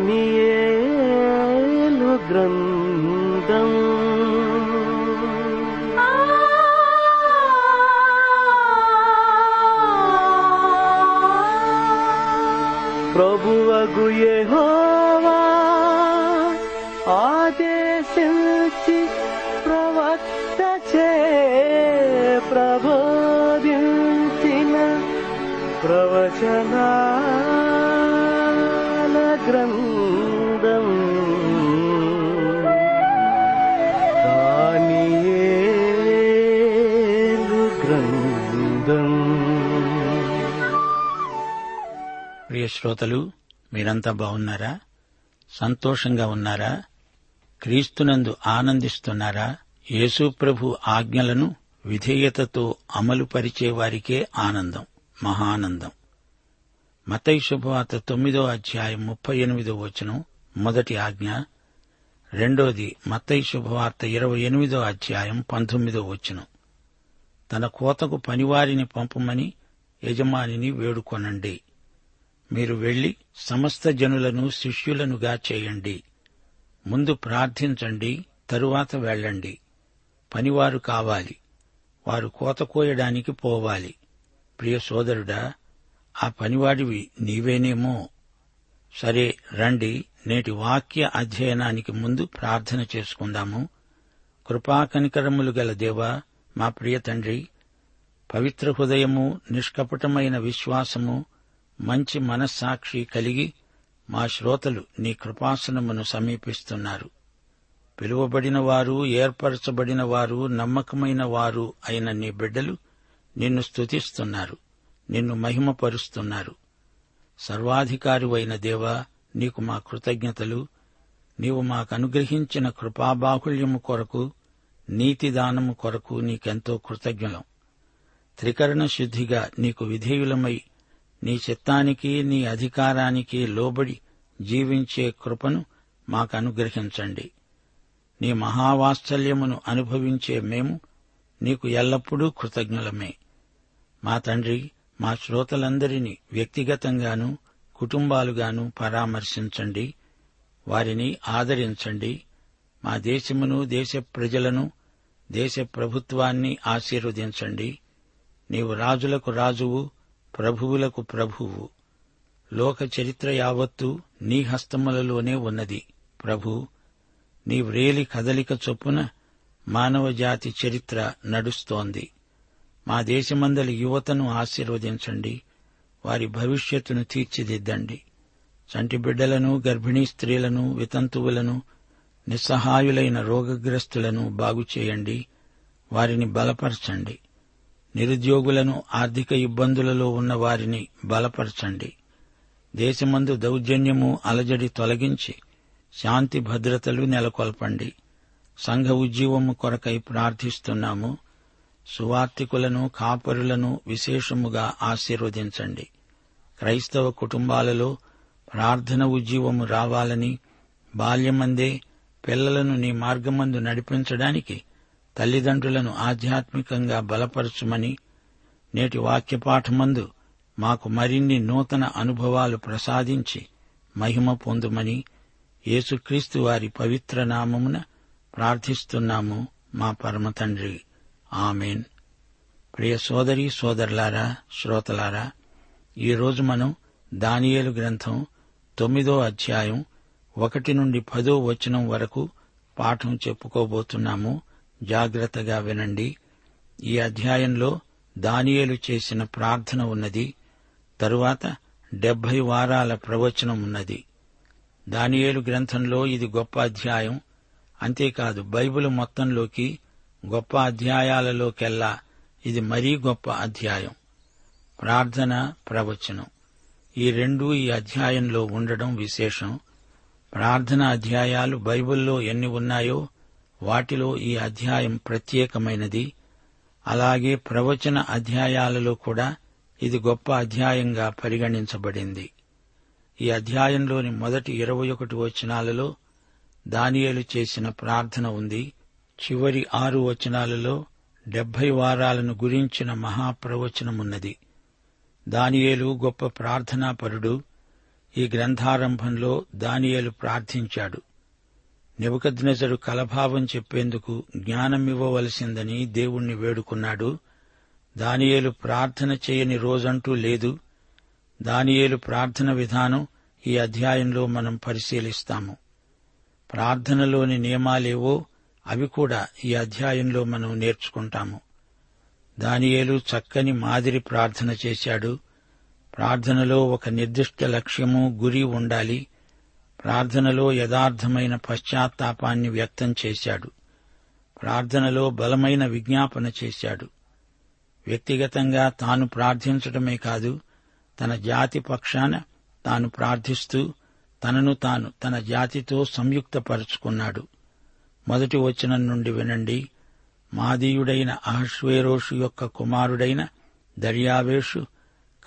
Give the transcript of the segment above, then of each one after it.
దానియేలు గ్రంథం. ప్రభువగు యెహోవా ఆదేశించి ప్రవక్త చే ప్రబోధించిన ప్రవచనాల. శ్రోతలు మీరంతా బాగున్నారా? సంతోషంగా ఉన్నారా? క్రీస్తునందు ఆనందిస్తున్నారా? యేసు ప్రభు ఆజ్ఞలను విధేయతతో అమలు పరిచే వారికే ఆనందం మహానందం. మతై శుభవార్త తొమ్మిదో అధ్యాయం ముప్పై ఎనిమిదో వచనం మొదటి ఆజ్ఞ. రెండోది మత్తై శుభవార్త ఇరవై ఎనిమిదో అధ్యాయం పంతొమ్మిదో వచనం. తన కోతకు పనివారిని పంపమని యజమానిని వేడుకొనండి. మీరు వెళ్ళి సమస్త జనులను శిష్యులనుగా చేయండి. ముందు ప్రార్థించండి తరువాత వెళ్ళండి. పనివారు కావాలి. వారు కోత కోయడానికి పోవాలి. ప్రియ సోదరుడా ఆ పనివాడివి నీవేనేమో. సరే రండి నేటి వాక్య అధ్యయనానికి ముందు ప్రార్థన చేసుకుందాము. కృపాకనికరములు గల దేవా మా ప్రియ తండ్రి పవిత్ర హృదయము నిష్కపటమైన విశ్వాసము మంచి మనస్సాక్షి కలిగి మా శ్రోతలు నీ కృపాసనమును సమీపిస్తున్నారు. పిలువబడిన వారు ఏర్పరచబడిన వారు నమ్మకమైన వారు అయిన నీ బిడ్డలు నిన్ను స్తుతిస్తున్నారు నిన్ను మహిమపరుస్తున్నారు. సర్వాధికారివైన దేవా నీకు మా కృతజ్ఞతలు. నీవు మాకు అనుగ్రహించిన కృపాబాహుళ్యము కొరకు నీతిదానము కొరకు నీకెంతో కృతజ్ఞలం. త్రికరణ శుద్ధిగా నీకు విధేయులమై నీ చిత్తానికి నీ అధికారానికి లోబడి జీవించే కృపను మాకు అనుగ్రహించండి నీ మహావాత్సల్యమును అనుభవించే మేము నీకు ఎల్లప్పుడూ కృతజ్ఞులమే. మా తండ్రి మా శ్రోతలందరినీ వ్యక్తిగతంగాను కుటుంబాలుగాను పరామర్శించండి. వారిని ఆదరించండి. మా దేశమును దేశ ప్రజలను దేశ ప్రభుత్వాన్ని ఆశీర్వదించండి. నీవు రాజులకు రాజువు ప్రభువులకు ప్రభువు. లోక చరిత్ర యావత్తు నీ హస్తములలోనే ఉన్నది. ప్రభు నీ వ్రేలి కదలిక చొప్పున మానవజాతి చరిత్ర నడుస్తోంది. మా దేశమందలి యువతను ఆశీర్వదించండి. వారి భవిష్యత్తును తీర్చిదిద్దండి. చంటి బిడ్డలను గర్భిణీ స్త్రీలను వితంతువులను నిస్సహాయులైన రోగగ్రస్తులను బాగుచేయండి. వారిని బలపరచండి. నిరుద్యోగులను ఆర్థిక ఇబ్బందులలో ఉన్న వారిని బలపరచండి. దేశమందు దౌర్జన్యము అలజడి తొలగించి శాంతి భద్రతలు నెలకొల్పండి. సంఘ ఉజ్జీవము కొరకై ప్రార్థిస్తున్నాము. సువార్తికులను కాపరులను విశేషముగా ఆశీర్వదించండి. క్రైస్తవ కుటుంబాలలో ప్రార్థన ఉజ్జీవము రావాలని బాల్యమందే పిల్లలను నీ మార్గమందు నడిపించడానికి తల్లిదండ్రులను ఆధ్యాత్మికంగా బలపరచుమని నేటి వాక్యపాఠమందు మాకు మరిన్ని నూతన అనుభవాలు ప్రసాదించి మహిమ పొందుమని యేసుక్రీస్తు వారి పవిత్ర నామమున ప్రార్థిస్తున్నాము మా పరమ తండ్రి. ఆమెన్. ప్రియ సోదరి సోదరులారా శ్రోతలారా ఈరోజు మనం దానియేలు గ్రంథం తొమ్మిదో అధ్యాయం ఒకటి నుండి పదో వచనం వరకు పాఠం చెప్పుకోబోతున్నాము. జాగ్రత్తగా వినండి. ఈ అధ్యాయంలో దానియేలు చేసిన ప్రార్థన ఉన్నది. తరువాత డెబ్బై వారాల ప్రవచనం ఉన్నది. దానియేలు గ్రంథంలో ఇది గొప్ప అధ్యాయం. అంతేకాదు బైబిల్ మొత్తంలోకి గొప్ప అధ్యాయాలలోకెల్లా ఇది మరీ గొప్ప అధ్యాయం. ప్రార్థన ప్రవచనం. ఈ రెండు ఈ అధ్యాయంలో ఉండడం విశేషం. ప్రార్థన అధ్యాయాలు బైబిల్లో ఎన్ని ఉన్నాయో వాటిలో ఈ అధ్యాయం ప్రత్యేకమైనది. అలాగే ప్రవచన అధ్యాయాలలో కూడా ఇది గొప్ప అధ్యాయంగా పరిగణించబడింది. ఈ అధ్యాయంలోని మొదటి ఇరవై ఒకటి వచనాలలో దానియేలు చేసిన ప్రార్థన ఉంది. చివరి ఆరు వచనాలలో డెబ్బై వారాలను గురించిన మహాప్రవచనమున్నది. దానియేలు గొప్ప ప్రార్థనాపరుడు ఈ గ్రంథారంభంలో దానియేలు ప్రార్థించాడు. నెబుకద్నెజరు కలభావం చెప్పేందుకు జ్ఞానమివ్వవలసిందని దేవుణ్ణి వేడుకున్నాడు. దానియేలు ప్రార్థన చేయని రోజంటూ లేదు. దానియేలు ప్రార్థన విధానం ఈ అధ్యాయంలో మనం పరిశీలిస్తాము. ప్రార్థనలోని నియమాలేవో అవి కూడా ఈ అధ్యాయంలో మనం నేర్చుకుంటాము. దానియేలు చక్కని మాదిరి ప్రార్థన చేశాడు. ప్రార్థనలో ఒక నిర్దిష్ట లక్ష్యము గురి ఉండాలి. ప్రార్థనలో యథార్థమైన పశ్చాత్తాపాన్ని వ్యక్తం చేశాడు. ప్రార్థనలో బలమైన విజ్ఞాపన చేశాడు. వ్యక్తిగతంగా తాను ప్రార్థించటమే కాదు తన జాతి పక్షాన తాను ప్రార్థిస్తూ తనను తాను తన జాతితో సంయుక్తపరుచుకున్నాడు. మొదటి వచనం నుండి వినండి. మాదీయుడైన అహశ్వేరోషు యొక్క కుమారుడైన దర్యావేషు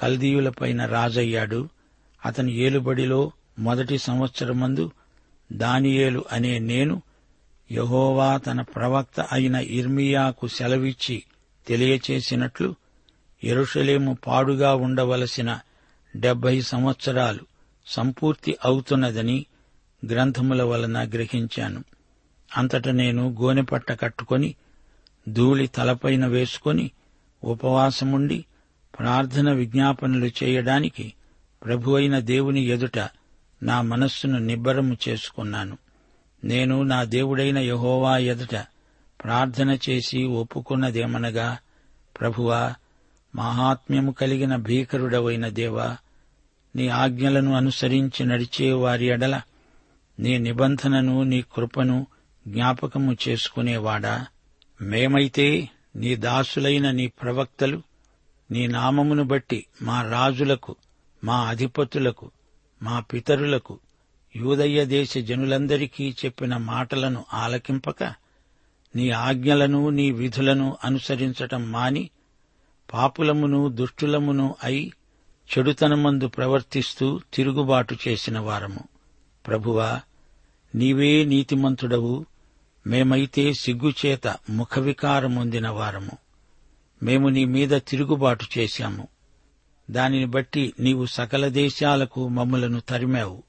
కల్దీయులపైన రాజయ్యాడు. అతని ఏలుబడిలో మొదటి సంవత్సరమందు దానియేలు అనే నేను యహోవా తన ప్రవక్త అయిన ఇర్మియాకు సెలవిచ్చి తెలియచేసినట్లు ఎరుషలేము పాడుగా ఉండవలసిన డెబ్బై సంవత్సరాలు సంపూర్తి అవుతున్నదని గ్రంథముల వలన గ్రహించాను. అంతట నేను గోనెపట్ట కట్టుకొని ధూళి తలపైన వేసుకొని ఉపవాసముండి ప్రార్థన విజ్ఞాపనలు చేయడానికి ప్రభు అయిన దేవుని ఎదుట నా మనస్సును నిబ్బరము చేసుకున్నాను. నేను నా దేవుడైన యహోవా ఎదుట ప్రార్థన చేసి ఒప్పుకున్నదేమనగా ప్రభువా మహాత్మ్యము కలిగిన భీకరుడవైన దేవా నీ ఆజ్ఞలను అనుసరించి నడిచే వారి ఎడల నీ నిబంధనను నీ కృపను జ్ఞాపకము చేసుకునేవాడా? మేమైతే నీ దాసులైన నీ ప్రవక్తలు నీ నామమును బట్టి మా రాజులకు మా అధిపతులకు మా పితరులకు యూదయ్య దేశ జనులందరికీ చెప్పిన మాటలను ఆలకింపక నీ ఆజ్ఞలను నీ విధులను అనుసరించటం మాని పాపులమును దుష్టులమును అయి చెడుతనమందు ప్రవర్తిస్తూ తిరుగుబాటు చేసిన వారము. ప్రభువా నీవే నీతిమంతుడవు. మేమైతే సిగ్గుచేత ముఖవికారమొందిన వారము. మేము నీ మీద తిరుగుబాటు చేశాము. దానిని బట్టి నీవు సకల దేశాలకు మమ్ములను తరిమావు.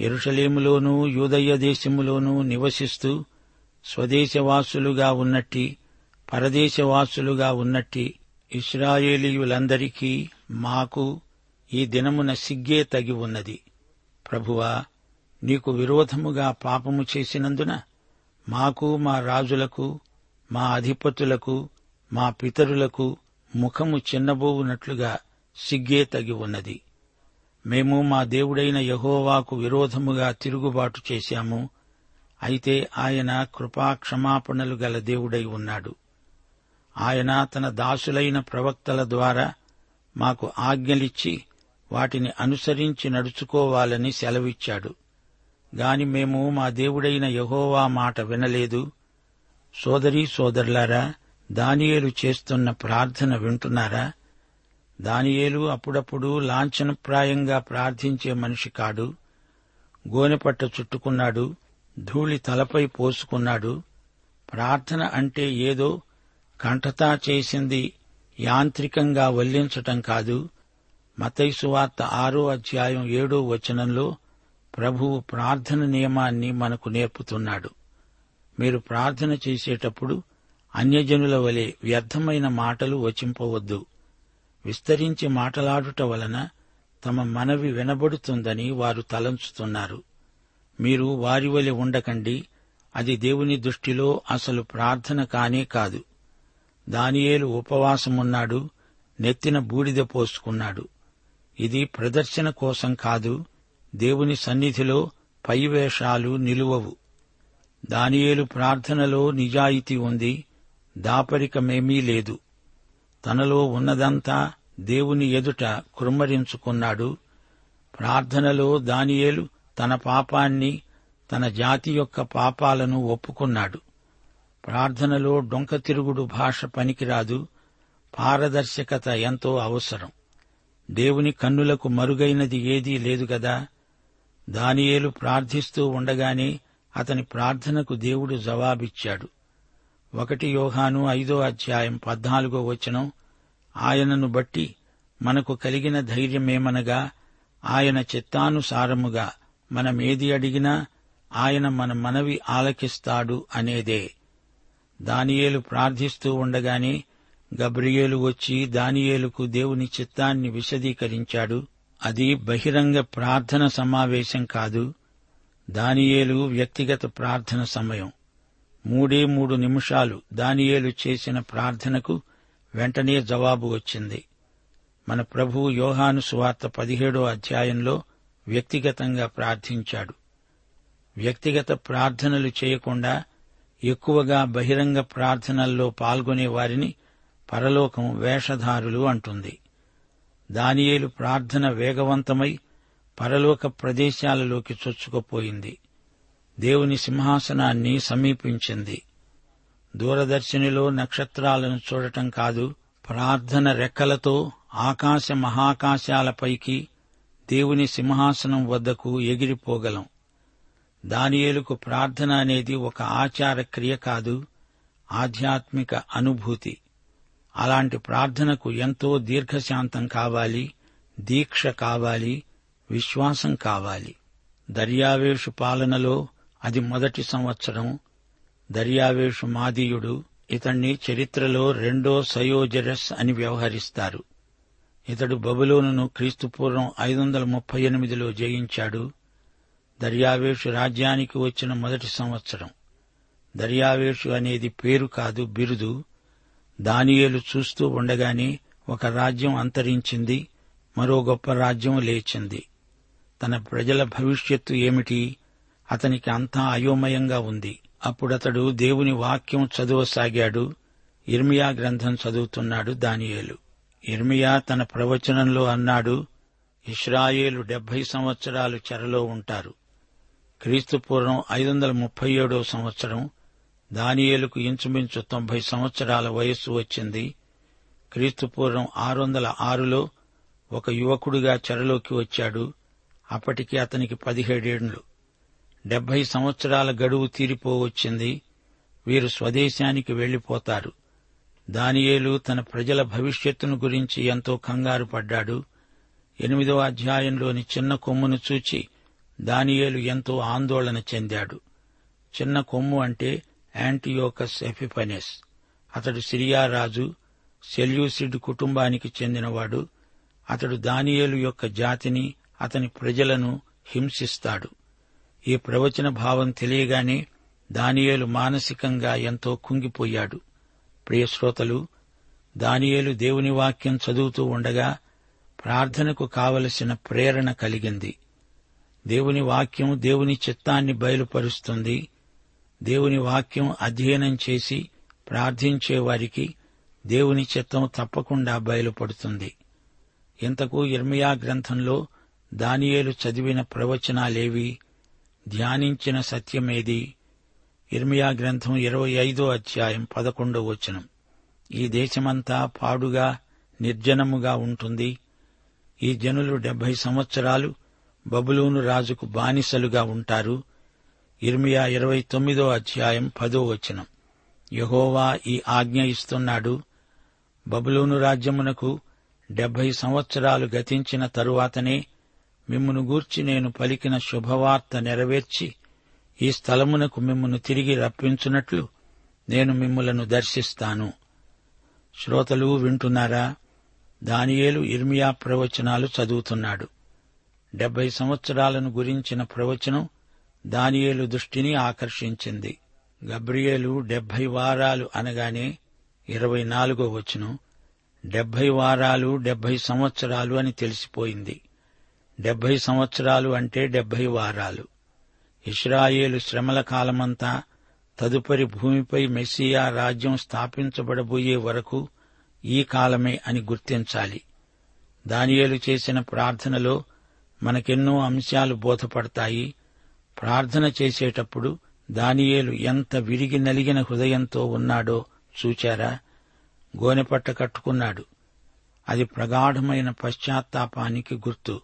ఎరుషలేములోనూ యూదయ్య దేశములోనూ నివసిస్తూ స్వదేశవాసులుగా ఉన్నట్టి పరదేశవాసులుగా ఉన్నట్టి ఇస్రాయేలీయులందరికీ మాకు ఈ దినమున సిగ్గే తగి ఉన్నది. ప్రభువా నీకు విరోధముగా పాపము చేసినందున మాకు మా రాజులకు మా అధిపతులకు మా పితరులకు ముఖము చిన్నబోవునట్లుగా సిగ్గే తగి ఉన్నది. మేము మా దేవుడైన యహోవాకు విరోధముగా తిరుగుబాటు చేశాము. అయితే ఆయన కృపాక్షమాపణలు గల దేవుడై ఉన్నాడు. ఆయన తన దాసులైన ప్రవక్తల ద్వారా మాకు ఆజ్ఞలిచ్చి వాటిని అనుసరించి నడుచుకోవాలని సెలవిచ్చాడు. గాని మేము మా దేవుడైన యహోవా మాట వినలేదు. సోదరీ సోదరులారా దానియేలు చేస్తున్న ప్రార్థన వింటున్నారా? దానియేలు అప్పుడప్పుడు లాంఛనప్రాయంగా ప్రార్థించే మనిషి కాడు. గోనెపట్ట చుట్టుకున్నాడు. ధూళి తలపై పోసుకున్నాడు. ప్రార్థన అంటే ఏదో కంఠతా చేసింది యాంత్రికంగా వల్లించటం కాదు. మతైసువార్త ఆరో అధ్యాయం ఏడో వచనంలో ప్రభువు ప్రార్థన నియమాన్ని మనకు నేర్పుతున్నాడు. మీరు ప్రార్థన చేసేటప్పుడు అన్యజనుల వలె వ్యర్థమైన మాటలు వచింపవద్దు. విస్తరించి మాటలాడుట వలన తమ మనవి వినబడుతుందని వారు తలంచుతున్నారు. మీరు వారి వలె ఉండకండి అది దేవుని దృష్టిలో అసలు ప్రార్థన కానే కాదు. దానియేలు ఉపవాసమున్నాడు నెత్తిన బూడిద పోసుకున్నాడు. ఇది ప్రదర్శన కోసం కాదు దేవుని సన్నిధిలో పైవేషాలు నిలువవు. దానియేలు ప్రార్థనలో నిజాయితీ ఉంది దాపరికమేమీ లేదు. తనలో ఉన్నదంతా దేవుని ఎదుట కృమ్మరించుకున్నాడు. ప్రార్థనలో దానియేలు తన పాపాన్ని తన జాతి యొక్క పాపాలను ఒప్పుకున్నాడు. ప్రార్థనలో డొంక తిరుగుడు భాష పనికిరాదు. పారదర్శకత ఎంతో అవసరం. దేవుని కన్నులకు మరుగైనది ఏదీ లేదు గదా. దానియేలు ప్రార్థిస్తూ ఉండగానే అతని ప్రార్థనకు దేవుడు జవాబిచ్చాడు. ఒకటి యోహాను ఐదో అధ్యాయం పద్నాలుగో వచనం. ఆయనను బట్టి మనకు కలిగిన ధైర్యమేమనగా ఆయన చిత్తానుసారముగా మనమేది అడిగినా ఆయన మన మనవి ఆలకిస్తాడు అనేదే. దానియేలు ప్రార్థిస్తూ ఉండగానే గబ్రియేలు వచ్చి దానియేలుకు దేవుని చిత్తాన్ని విశదీకరించాడు. అది బహిరంగ ప్రార్థన సమావేశం కాదు. దానియేలు వ్యక్తిగత ప్రార్థన సమయం. మూడే మూడు నిమిషాలు దానియేలు చేసిన ప్రార్థనకు వెంటనే జవాబు వచ్చింది. మన ప్రభువు యోహాను సువార్త పదిహేడో అధ్యాయంలో వ్యక్తిగతంగా ప్రార్థించాడు. వ్యక్తిగత ప్రార్థనలు చేయకుండా ఎక్కువగా బహిరంగ ప్రార్థనల్లో పాల్గొనే వారిని పరలోకం వేషధారులు అంటుంది. దానియేలు ప్రార్థన వేగవంతమై పరలోక ప్రదేశాలలోకి చొచ్చుకుపోయింది. దేవుని సింహాసనాన్ని సమీపించింది. దూరదర్శినిలో నక్షత్రాలను చూడటం కాదు ప్రార్థన రెక్కలతో ఆకాశ మహాకాశాలపైకి దేవుని సింహాసనం వద్దకు ఎగిరిపోగలం. దానియేలుకు ప్రార్థన అనేది ఒక ఆచార క్రియ కాదు ఆధ్యాత్మిక అనుభూతి. అలాంటి ప్రార్థనకు ఎంతో దీర్ఘశాంతం కావాలి దీక్ష కావాలి విశ్వాసం కావాలి. దర్యావేషు పాలనలో అది మొదటి సంవత్సరం. దర్యావేషు మాదీయుడు ఇతణ్ణి చరిత్రలో రెండో సయోజరస్ అని వ్యవహరిస్తారు. ఇతడు బబులోనును క్రీస్తుపూర్వం ఐదు వందల ముప్పై ఎనిమిదిలో జయించాడు. దర్యావేషు రాజ్యానికి వచ్చిన మొదటి సంవత్సరం. దర్యావేషు అనేది పేరు కాదు బిరుదు. దానియేలు చూస్తూ ఉండగానే ఒక రాజ్యం అంతరించింది మరో గొప్ప రాజ్యం లేచింది. తన ప్రజల భవిష్యత్తు ఏమిటి? అతనికి అంతా అయోమయంగా ఉంది. అప్పుడతడు దేవుని వాక్యం చదువసాగాడు. ఇర్మియా గ్రంథం చదువుతున్నాడు దానియేలు. ఇర్మియా తన ప్రవచనంలో అన్నాడు ఇస్రాయేలు డెబ్బై సంవత్సరాలు చెరలో ఉంటారు. క్రీస్తుపూర్వం ఐదు వందల ముప్పై ఏడో సంవత్సరం దానియేలుకు ఇంచుమించు తొంభై సంవత్సరాల వయస్సు వచ్చింది. క్రీస్తుపూర్వం ఆరు వందల ఆరులో ఒక యువకుడిగా చెరలోకి వచ్చాడు. అప్పటికి అతనికి పదిహేడేండ్లు. డెబ్బై సంవత్సరాల గడువు తీరిపోవచ్చింది. వీరు స్వదేశానికి వెళ్ళిపోతారు దానియేలు తన ప్రజల భవిష్యత్తును గురించి ఎంతో కంగారు పడ్డాడు. ఎనిమిదో అధ్యాయంలోని చిన్న కొమ్మును చూచి దానియేలు ఎంతో ఆందోళన చెందాడు. చిన్న కొమ్ము అంటే యాంటియోకస్ ఎఫిఫనెస్ అతడు సిరియా రాజు సెల్యూసిడ్ కుటుంబానికి చెందినవాడు. అతడు దానియేలు యొక్క జాతిని అతని ప్రజలను హింసిస్తాడు. ఈ ప్రవచన భావం తెలియగానే దానియేలు మానసికంగా ఎంతో కుంగిపోయాడు. ప్రియశ్రోతలు దానియేలు దేవుని వాక్యం చదువుతూ ఉండగా ప్రార్థనకు కావలసిన ప్రేరణ కలిగింది. దేవుని వాక్యం దేవుని చిత్తాన్ని బయలుపరుస్తుంది. దేవుని వాక్యం అధ్యయనం చేసి ప్రార్థించే వారికి దేవుని చిత్తం తప్పకుండా బయలుపడుతుంది. ఇంతకు ఇర్మియా గ్రంథంలో దానియేలు చదివిన ప్రవచనాలేవి? ధ్యానించిన సత్యమేది? ఇర్మియా గ్రంథం ఇరవై ఐదో అధ్యాయం పదకొండో వచనం. ఈ దేశమంతా పాడుగా నిర్జనముగా ఉంటుంది. ఈ జనులు డెబ్బై సంవత్సరాలు బబులూను రాజుకు బానిసలుగా ఉంటారు. ఇర్మియా ఇరవై తొమ్మిదో అధ్యాయం పదో వచనం. యహోవా ఈ ఆజ్ఞ ఇస్తున్నాడు. బబులూను రాజ్యమునకు డెబ్బై సంవత్సరాలు గతించిన తరువాతనే మిమ్మును గూర్చి నేను పలికిన శుభవార్త నెరవేర్చి ఈ స్థలమునకు మిమ్మును తిరిగి రప్పించున్నట్లు నేను మిమ్ములను దర్శిస్తాను. శ్రోతలు వింటున్నారా? దానియేలు ఇర్మియా ప్రవచనాలు చదువుతున్నాడు. డెబ్బై సంవత్సరాలను గురించిన ప్రవచనం దానియేలు దృష్టిని ఆకర్షించింది. గబ్రియేలు డెబ్బై వారాలు అనగానే ఇరవై నాలుగో వచనం డెబ్బై వారాలు డెబ్బై సంవత్సరాలు అని తెలిసిపోయింది. డెబ్బై సంవత్సరాలు అంటే డెబ్బై వారాలు. ఇస్రాయేలు శ్రమల కాలమంతా తదుపరి భూమిపై మెస్సియా రాజ్యం స్థాపించబడబోయే వరకు ఈ కాలమే అని గుర్తించాలి. దానియేలు చేసిన ప్రార్థనలో మనకెన్నో అంశాలు బోధపడతాయి. ప్రార్థన చేసేటప్పుడు దానియేలు ఎంత విరిగి నలిగిన హృదయంతో ఉన్నాడో చూచారా? గోనెపట్ట కట్టుకున్నాడు. అది ప్రగాఢమైన పశ్చాత్తాపానికి గుర్తు.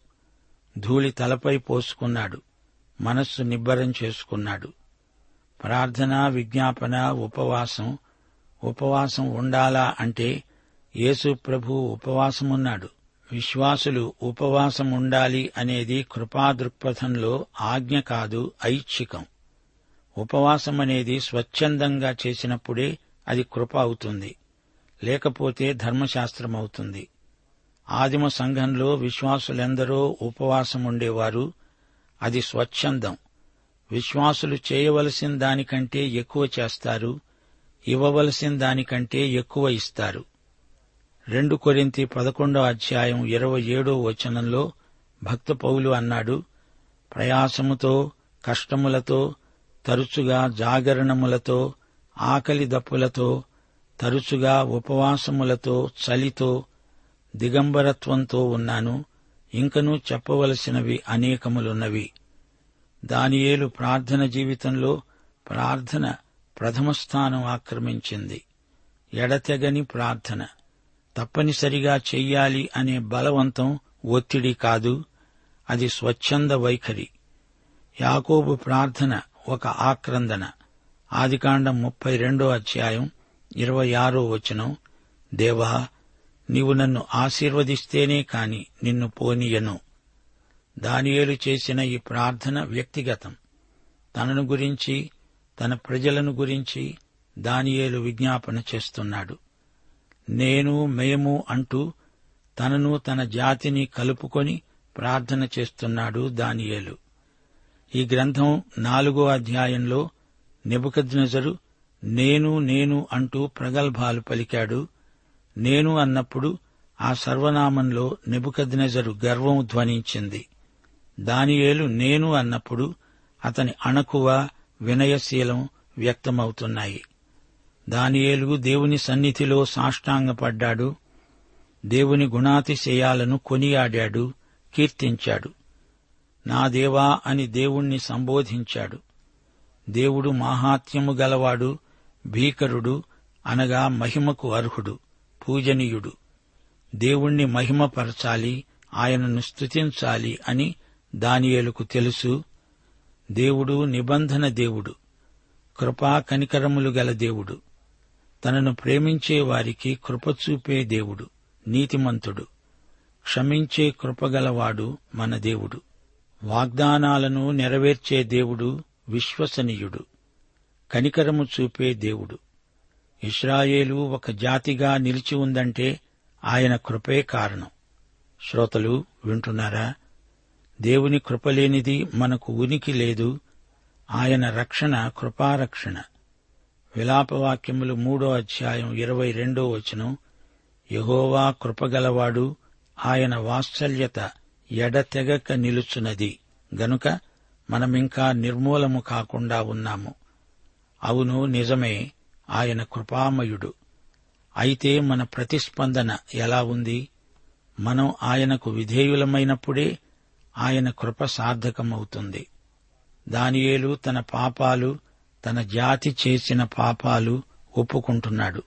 ధూళి తలపై పోసుకున్నాడు. మనస్సు నిబ్బరం చేసుకున్నాడు. ప్రార్థన విజ్ఞాపన ఉపవాసం ఉపవాసం ఉండాలా అంటే యేసు ప్రభు ఉపవాసమున్నాడు. విశ్వాసులు ఉపవాసం ఉండాలి అనేది కృపా దృక్పథంలో ఆజ్ఞ కాదు ఐచ్ఛికం. ఉపవాసం అనేది స్వచ్ఛందంగా చేసినప్పుడే అది కృప అవుతుంది. లేకపోతే ధర్మశాస్త్రం అవుతుంది ఆదిమ సంఘంలో విశ్వాసులెందరో ఉపవాసం ఉండేవారు అది స్వచ్ఛందం. విశ్వాసులు చేయవలసిన దానికంటే ఎక్కువ చేస్తారు. ఇవ్వవలసిన దానికంటే ఎక్కువ ఇస్తారు. రెండు కొరింతి పదకొండో అధ్యాయం ఇరవై ఏడో వచనంలో భక్త పౌలు అన్నాడు ప్రయాసముతో కష్టములతో తరచుగా జాగరణములతో ఆకలి దప్పులతో తరచుగా ఉపవాసములతో చలితో దిగంబరత్వంతో ఉన్నాను. ఇంకనూ చెప్పవలసినవి అనేకములున్నవి. దానియేలు ప్రార్థన జీవితంలో ప్రార్థన ప్రథమ స్థానం ఆక్రమించింది. ఎడతెగని ప్రార్థన. తప్పనిసరిగా చెయ్యాలి అనే బలవంతం ఒత్తిడి కాదు. అది స్వచ్ఛంద వైఖరి. యాకోబు ప్రార్థన ఒక ఆక్రందన. ఆదికాండం ముప్పై రెండో అధ్యాయం ఇరవై ఆరో వచనం. దేవా నీవు నన్ను ఆశీర్వదిస్తేనే కాని నిన్ను పోనీయను. దానియేలు చేసిన ఈ ప్రార్థన వ్యక్తిగతం. తనను గురించి తన ప్రజలను గురించి దానియేలు విజ్ఞాపన చేస్తున్నాడు. నేను మేము అంటూ తనను తన జాతిని కలుపుకొని ప్రార్థన చేస్తున్నాడు దానియేలు. ఈ గ్రంథం నాలుగో అధ్యాయంలో నెబుకద్నెజరు నేను నేను అంటూ ప్రగల్భాలు పలికాడు. నేను అన్నప్పుడు ఆ సర్వనామంలో నెబుకద్నెజరు గర్వం ధ్వనించింది. దానియేలు నేను అన్నప్పుడు అతని అణకువ వినయశీలం వ్యక్తమవుతున్నాయి. దానియేలు దేవుని సన్నిధిలో సాష్టాంగపడ్డాడు. దేవుని గుణాతిశయాలను కొనియాడాడు కీర్తించాడు. నా దేవా అని దేవుణ్ణి సంబోధించాడు. దేవుడు మాహాత్మ్యము గలవాడు భీకరుడు అనగా మహిమకు అర్హుడు. పూజనీయుడు. దేవుణ్ణి మహిమపరచాలి ఆయనను స్తుతించాలి అని దానియేలుకు తెలుసు. దేవుడు నిబంధన దేవుడు. కృపా కనికరములు గల దేవుడు. తనను ప్రేమించే వారికి కృప చూపే దేవుడు నీతిమంతుడు. క్షమించే కృపగలవాడు మన దేవుడు. వాగ్దానాలను నెరవేర్చే దేవుడు విశ్వసనీయుడు. కనికరము చూపే దేవుడు. ఇస్రాయేలు ఒక జాతిగా నిలిచి ఉందంటే ఆయన కృపే కారణం. శ్రోతలు వింటున్నారా? దేవుని కృపలేనిది మనకు ఉనికి లేదు. ఆయన రక్షణ కృపారక్షణ. విలాపవాక్యములు మూడో అధ్యాయం ఇరవై రెండో వచనం. యహోవా కృపగలవాడు ఆయన వాత్సల్యత ఎడతెగక నిలుచున్నది. గనుక మనమింకా నిర్మూలము కాకుండా ఉన్నాము. అవును నిజమే. ఆయన కృపామయుడు. అయితే మన ప్రతిస్పందన ఎలా ఉంది? మనం ఆయనకు విధేయులమైనప్పుడే ఆయన కృప సార్థకమవుతుంది. దానియేలు తన పాపాలు తన జాతి చేసిన పాపాలు ఒప్పుకుంటున్నాడు.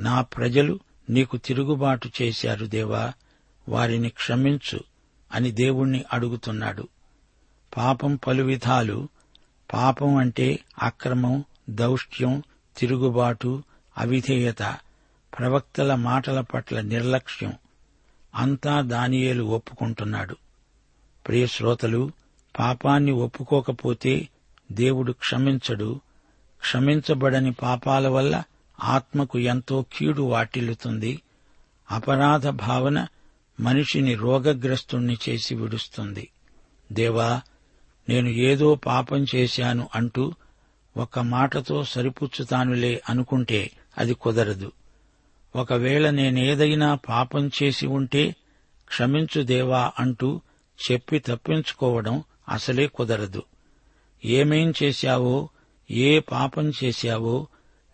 నా ప్రజలు నీకు తిరుగుబాటు చేశారు దేవా వారిని క్షమించు అని దేవుణ్ణి అడుగుతున్నాడు. పాపం పలు విధాలు పాపం అంటే అక్రమం దౌష్ట్యం తిరుగుబాటు అవిధేయత ప్రవక్తల మాటల పట్ల నిర్లక్ష్యం అంతా దానియేలు ఒప్పుకుంటున్నాడు. ప్రియ శ్రోతలు పాపాన్ని ఒప్పుకోకపోతే దేవుడు క్షమించడు. క్షమించబడని పాపాల వల్ల ఆత్మకు ఎంతో కీడు వాటిల్లుతుంది. అపరాధ భావన మనిషిని రోగగ్రస్తుణ్ణి చేసి విడుస్తుంది. దేవా నేను ఏదో పాపం చేశాను అంటూ ఒక మాటతో సరిపుచ్చుతానులే అనుకుంటే అది కుదరదు. ఒకవేళ నేనేదైనా పాపం చేసి ఉంటే క్షమించు దేవా అంటూ చెప్పి తప్పించుకోవడం అసలే కుదరదు. ఏమేం చేశావో ఏ పాపం చేశావో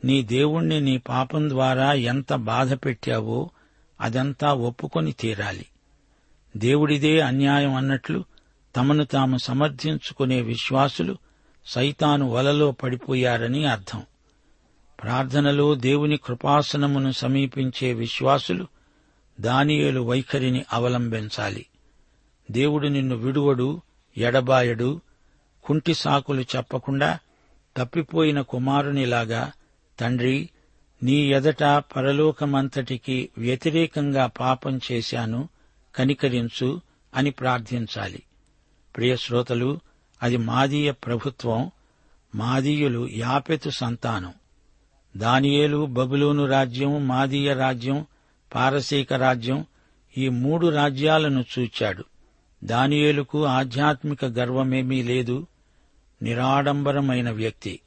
నీ దేవుణ్ణి నీ పాపం ద్వారా ఎంత బాధ పెట్టావో అదంతా ఒప్పుకొని తీరాలి. దేవుడిదే అన్యాయం అన్నట్లు తమను తాము సమర్థించుకునే విశ్వాసులు సైతాను వలలో పడిపోయారని అర్థం. ప్రార్థనలో దేవుని కృపాసనమును సమీపించే విశ్వాసులు దానియేలు వైఖరిని అవలంబించాలి. దేవుడు నిన్ను విడువడు ఎడబాయడు కుంటి సాకులు చెప్పకుండా తప్పిపోయిన కుమారునిలాగా తండ్రి నీ ఎదట పరలోకమంతటికి వ్యతిరేకంగా పాపం చేశాను కనికరించు అని ప్రార్థించాలి. ప్రియశ్రోతలు శ్రోతలు అది మాదీయ ప్రభుత్వం మాదీయులు యాపెతు సంతానం. దానియేలు బబులోను రాజ్యం మాదీయ రాజ్యం పారసీక రాజ్యం ఈ మూడు రాజ్యాలను చూచాడు. దానియేలుకు ఆధ్యాత్మిక గర్వమేమీ లేదు నిరాడంబరమైన వ్యక్తి.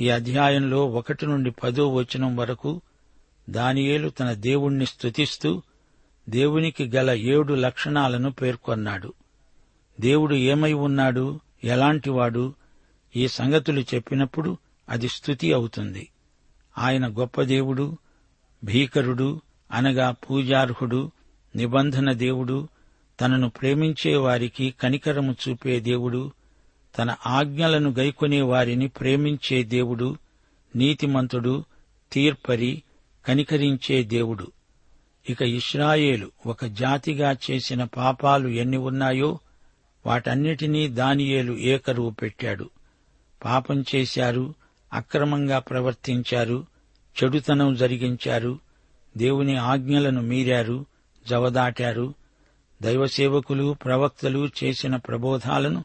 ఈ అధ్యాయంలో ఒకటి నుండి పదో వచనం వరకు దానియేలు తన దేవుణ్ణి స్తుతిస్తూ దేవునికి గల ఏడు లక్షణాలను పేర్కొన్నాడు. దేవుడు ఏమై ఉన్నాడు? ఎలాంటివాడు ఈ సంగతులు చెప్పినప్పుడు అది స్థుతి అవుతుంది. ఆయన గొప్ప దేవుడు భీకరుడు అనగా పూజార్హుడు నిబంధన దేవుడు తనను ప్రేమించే వారికి కనికరము చూపే దేవుడు తన ఆజ్ఞలను గైకొనే వారిని ప్రేమించే దేవుడు నీతిమంతుడు తీర్పరి కనికరించే దేవుడు. ఇక ఇస్రాయేలు ఒక జాతిగా చేసిన పాపాలు ఎన్ని ఉన్నాయో వాటన్నిటినీ దానియేలు ఏకరువు పెట్టాడు. పాపం చేశారు అక్రమంగా ప్రవర్తించారు చెడుతనం జరిగించారు దేవుని ఆజ్ఞలను మీరారు జవదాటారు. దైవసేవకులు ప్రవక్తలు చేసిన ప్రబోధాలను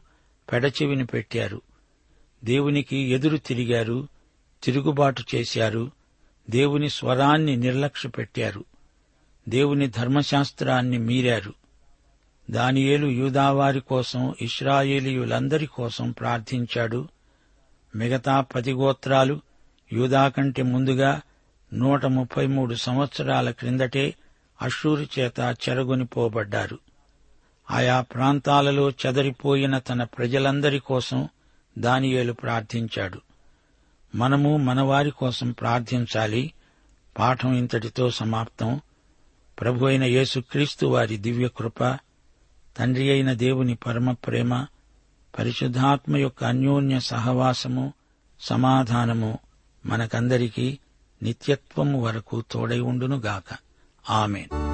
పెడచెవిని పెట్టారు. దేవునికి ఎదురు తిరిగారు తిరుగుబాటు చేశారు దేవుని స్వరాన్ని నిర్లక్ష్యపెట్టారు దేవుని ధర్మశాస్త్రాన్ని మీరారు. దానియేలు యూదావారి కోసం ఇస్రాయేలీయులందరి కోసం ప్రార్థించాడు. మిగతా పది గోత్రాలు యూదా కంటే ముందుగా నూట ముప్పై మూడు సంవత్సరాల క్రిందటే అషూరు చేత చెరగొనిపోబడ్డారు ఆయా ప్రాంతాలలో చెదరిపోయిన తన ప్రజలందరి కోసం దానియేలు ప్రార్థించాడు. మనము మనవారి కోసం ప్రార్థించాలి. పాఠం ఇంతటితో సమాప్తం. ప్రభు అయిన యేసుక్రీస్తు వారి దివ్యకృప తండ్రి అయిన దేవుని పరమ ప్రేమ పరిశుద్ధాత్మ యొక్క అన్యోన్య సహవాసము సమాధానము మనకందరికీ నిత్యత్వము వరకు తోడై ఉండునుగాక. ఆమెను.